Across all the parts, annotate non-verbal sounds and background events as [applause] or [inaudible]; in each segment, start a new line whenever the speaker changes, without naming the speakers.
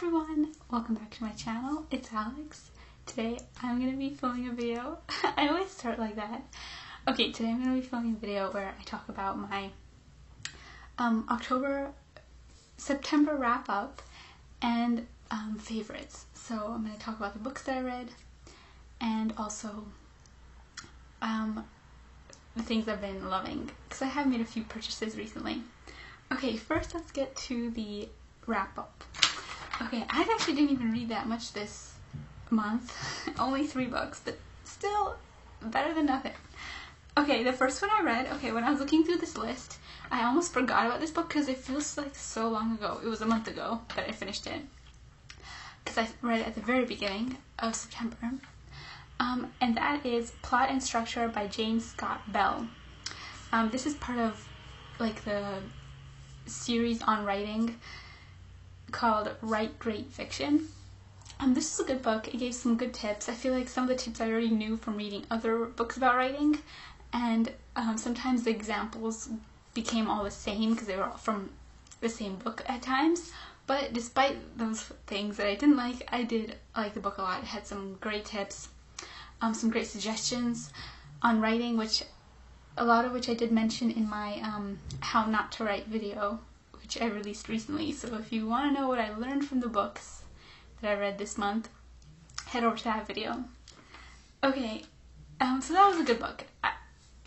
everyone! Welcome back to my channel. It's Alex. Today I'm going to be filming a video. [laughs] I always start like that. Okay, today I'm going to be filming a video where I talk about my um, October, September wrap up and um, favorites. So I'm going to talk about the books that I read and also um, the things I've been loving because I have made a few purchases recently. Okay, first let's get to the wrap up. Okay, I actually didn't even read that much this month. [laughs] Only three books, but still better than nothing. Okay, the first one I read, okay, when I was looking through this list, I almost forgot about this book because it feels like so long ago. It was a month ago that I finished it. Because I read it at the very beginning of September. Um, and that is Plot and Structure by James Scott Bell. Um, this is part of like the series on writing called Write Great Fiction. Um, this is a good book. It gave some good tips. I feel like some of the tips I already knew from reading other books about writing, and um, sometimes the examples became all the same because they were all from the same book at times. But despite those things that I didn't like, I did like the book a lot. It had some great tips, um, some great suggestions on writing, which a lot of which I did mention in my um, How Not to Write video which I released recently. So if you want to know what I learned from the books that I read this month, head over to that video. Okay, um, so that was a good book. I,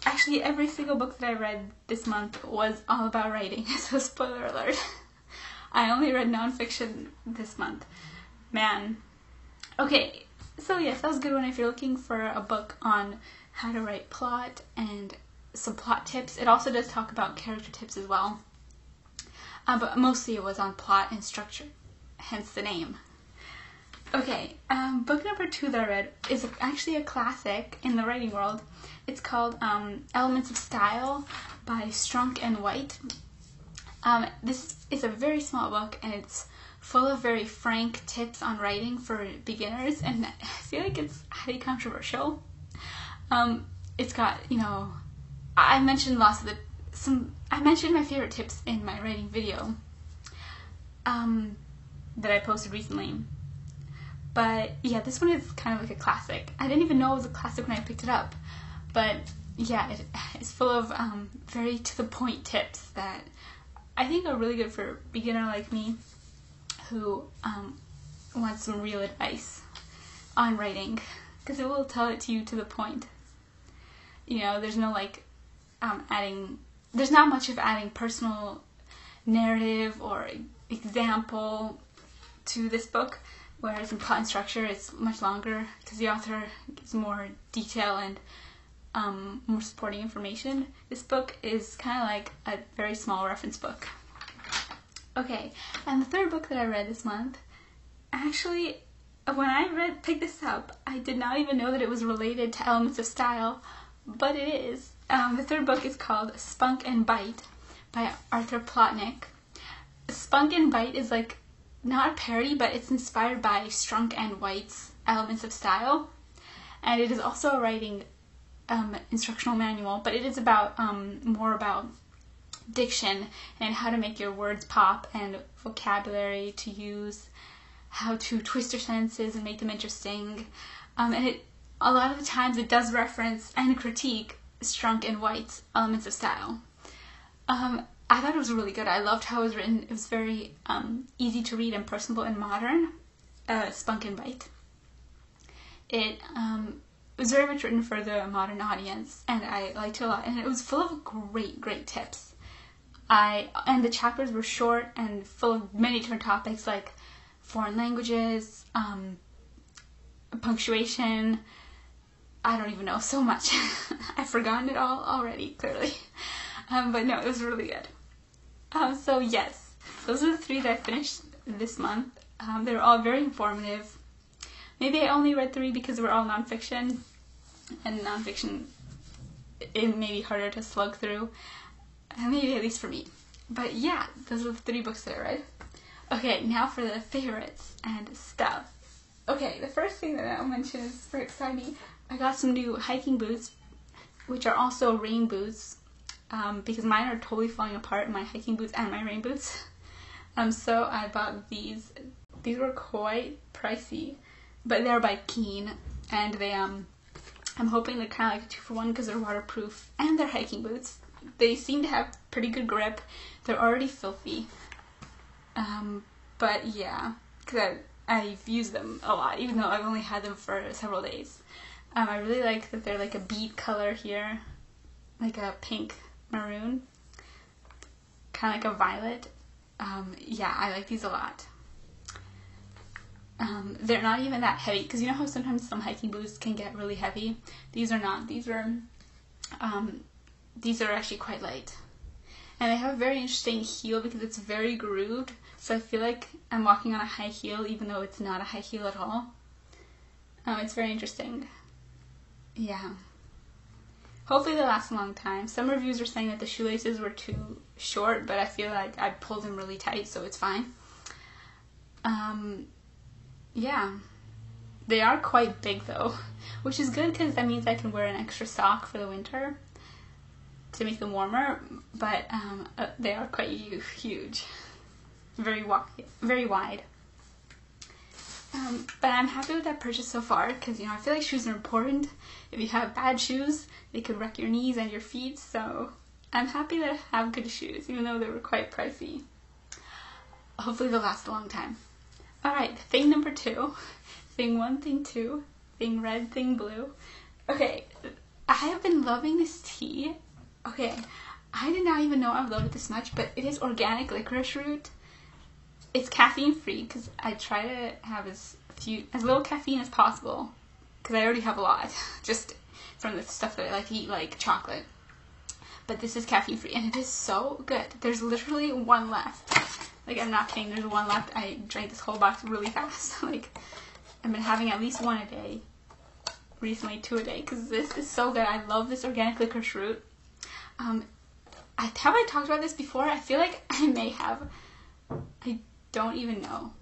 actually, every single book that I read this month was all about writing, [laughs] so spoiler alert. [laughs] I only read nonfiction this month. Man. Okay, so yes, that was a good one if you're looking for a book on how to write plot and some plot tips. It also does talk about character tips as well uh, but mostly it was on plot and structure, hence the name. Okay, um, book number two that I read is actually a classic in the writing world. It's called um, Elements of Style by Strunk and White. Um, this is a very small book and it's full of very frank tips on writing for beginners, and [laughs] I feel like it's highly controversial. Um, it's got, you know, I mentioned lots of the some I mentioned my favorite tips in my writing video um, that I posted recently. But yeah, this one is kind of like a classic. I didn't even know it was a classic when I picked it up. But yeah, it, [laughs] it's full of um, very to the point tips that I think are really good for a beginner like me who um, wants some real advice on writing because it will tell it to you to the point. You know, there's no like um, adding there's not much of adding personal narrative or example to this book, whereas in plot and structure it's much longer because the author gives more detail and um, more supporting information. This book is kind of like a very small reference book. Okay, and the third book that I read this month, actually, when I read picked this up, I did not even know that it was related to Elements of Style, but it is. Um, the third book is called Spunk and Bite by Arthur Plotnick. Spunk and Bite is like not a parody, but it's inspired by Strunk and White's Elements of Style. And it is also a writing um, instructional manual, but it is about um, more about diction and how to make your words pop and vocabulary to use, how to twist your sentences and make them interesting. Um, and it a lot of the times it does reference and critique Strunk and White's Elements of Style. Um, I thought it was really good. I loved how it was written. It was very um, easy to read and personable and modern. Uh, Spunk and Bite. It um, was very much written for the modern audience, and I liked it a lot. And it was full of great, great tips. I and the chapters were short and full of many different topics like foreign languages, um, punctuation, I don't even know so much. [laughs] I've forgotten it all already, clearly. Um, but no, it was really good. Um, so yes, those are the three that I finished this month. Um, they were all very informative. Maybe I only read three because they were all nonfiction, and nonfiction it may be harder to slug through. Uh, maybe at least for me. But yeah, those are the three books that I read. Okay, now for the favorites and stuff. Okay, the first thing that I'll mention is very exciting. I got some new hiking boots, which are also rain boots, um, because mine are totally falling apart, my hiking boots and my rain boots. [laughs] Um, so I bought these these were quite pricey, but they're by Keen, and they um, I'm hoping they're kind of like a two for one because they're waterproof and they're hiking boots. They seem to have pretty good grip. They're already filthy, um, but yeah, because I've used them a lot, even though I've only had them for several days. Um, I really like that they're like a beet color here, like a pink maroon, kind of like a violet. Um, yeah, I like these a lot. Um, they're not even that heavy because you know how sometimes some hiking boots can get really heavy. These are not. These are um, these are actually quite light, and they have a very interesting heel because it's very grooved. So I feel like I'm walking on a high heel even though it's not a high heel at all. Um, it's very interesting. Yeah. Hopefully they last a long time. Some reviews are saying that the shoelaces were too short, but I feel like I pulled them really tight, so it's fine. Um, yeah. They are quite big though, [laughs] which is good because that means I can wear an extra sock for the winter to make them warmer, but um, uh, they are quite huge, very wide, very wide. Um, but I'm happy with that purchase so far because you know I feel like shoes are important. If you have bad shoes, they could wreck your knees and your feet. So I'm happy that I have good shoes, even though they were quite pricey. Hopefully they'll last a long time. All right, thing number two, thing one, thing two, thing red, thing blue. Okay, I have been loving this tea. Okay, I did not even know I loved it this much, but it is organic licorice root it's caffeine free because I try to have as few as little caffeine as possible because I already have a lot [laughs] just from the stuff that I like to eat like chocolate. But this is caffeine free and it is so good. There's literally one left. Like I'm not kidding. There's one left. I drank this whole box really [laughs] fast. like I've been having at least one a day. Recently, two a day because this is so good. I love this organic licorice root. Um, I, have I talked about this before? I feel like [laughs] I may have. I don't even know.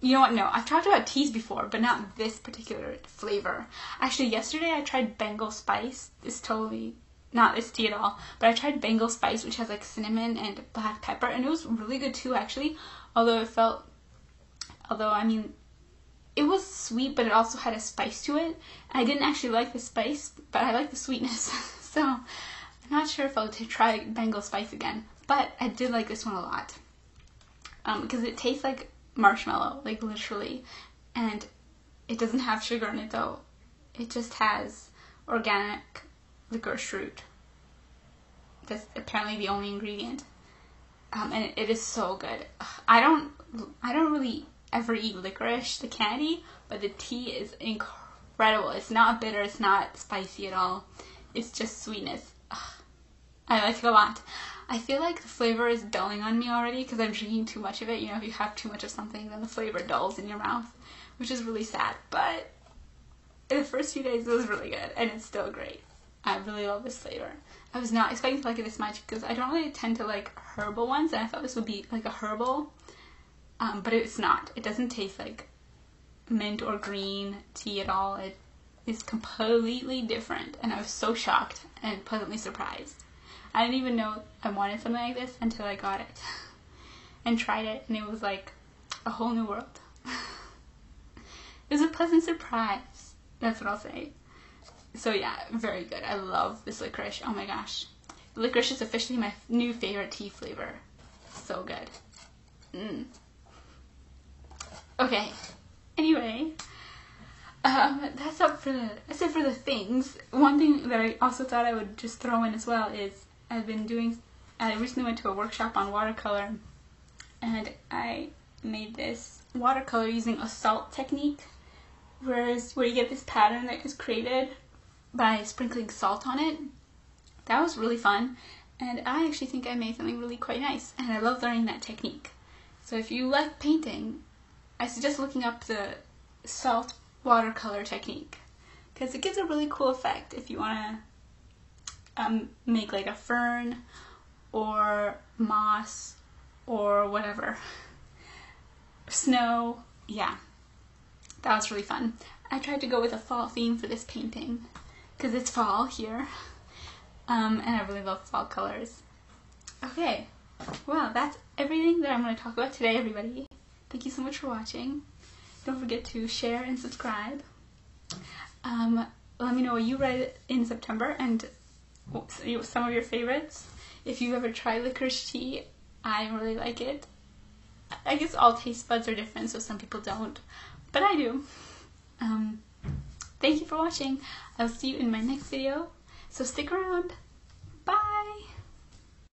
You know what? No, I've talked about teas before, but not this particular flavor. Actually, yesterday I tried Bengal Spice. It's totally not this tea at all, but I tried Bengal Spice, which has like cinnamon and black pepper, and it was really good too, actually. Although it felt, although I mean, it was sweet, but it also had a spice to it. I didn't actually like the spice, but I like the sweetness. [laughs] so I'm not sure if I'll try Bengal Spice again, but I did like this one a lot because um, it tastes like marshmallow, like literally, and it doesn't have sugar in it though. It just has organic licorice root. That's apparently the only ingredient, um, and it, is so good. I don't, I don't really ever eat licorice, the candy, but the tea is incredible. It's not bitter, it's not spicy at all. It's just sweetness. I like it a lot. I feel like the flavor is dulling on me already because I'm drinking too much of it. You know, if you have too much of something, then the flavor dulls in your mouth, which is really sad. But in the first few days, it was really good, and it's still great. I really love this flavor. I was not expecting to like it this much because I don't really tend to like herbal ones, and I thought this would be like a herbal, um, but it's not. It doesn't taste like mint or green tea at all. It is completely different, and I was so shocked and pleasantly surprised. I didn't even know I wanted something like this until I got it [laughs] and tried it, and it was like a whole new world. [laughs] it was a pleasant surprise. That's what I'll say. So yeah, very good. I love this licorice. Oh my gosh. Licorice is officially my new favorite tea flavor. So good. Mm. Okay. Anyway, um, that's up for the that's it for the things. One thing that I also thought I would just throw in as well is I've been doing, I recently went to a workshop on watercolor and I made this watercolor using a salt technique, whereas where you get this pattern that is created by sprinkling salt on it. That was really fun, and I actually think I made something really quite nice, and I love learning that technique. So if you like painting, I suggest looking up the salt watercolor technique, because it gives a really cool effect if you want to um, make like a fern or moss or whatever. Snow, yeah. That was really fun. I tried to go with a fall theme for this painting because it's fall here. Um, and I really love fall colors. Okay, well, that's everything that I'm going to talk about today, everybody. thank you so much for watching. Don't forget to share and subscribe. Um, let me know what you read in September and some of your favorites. If you've ever tried licorice tea, I really like it. I guess all taste buds are different, so some people don't, but I do. Um, thank you for watching. I'll see you in my next video, so stick around.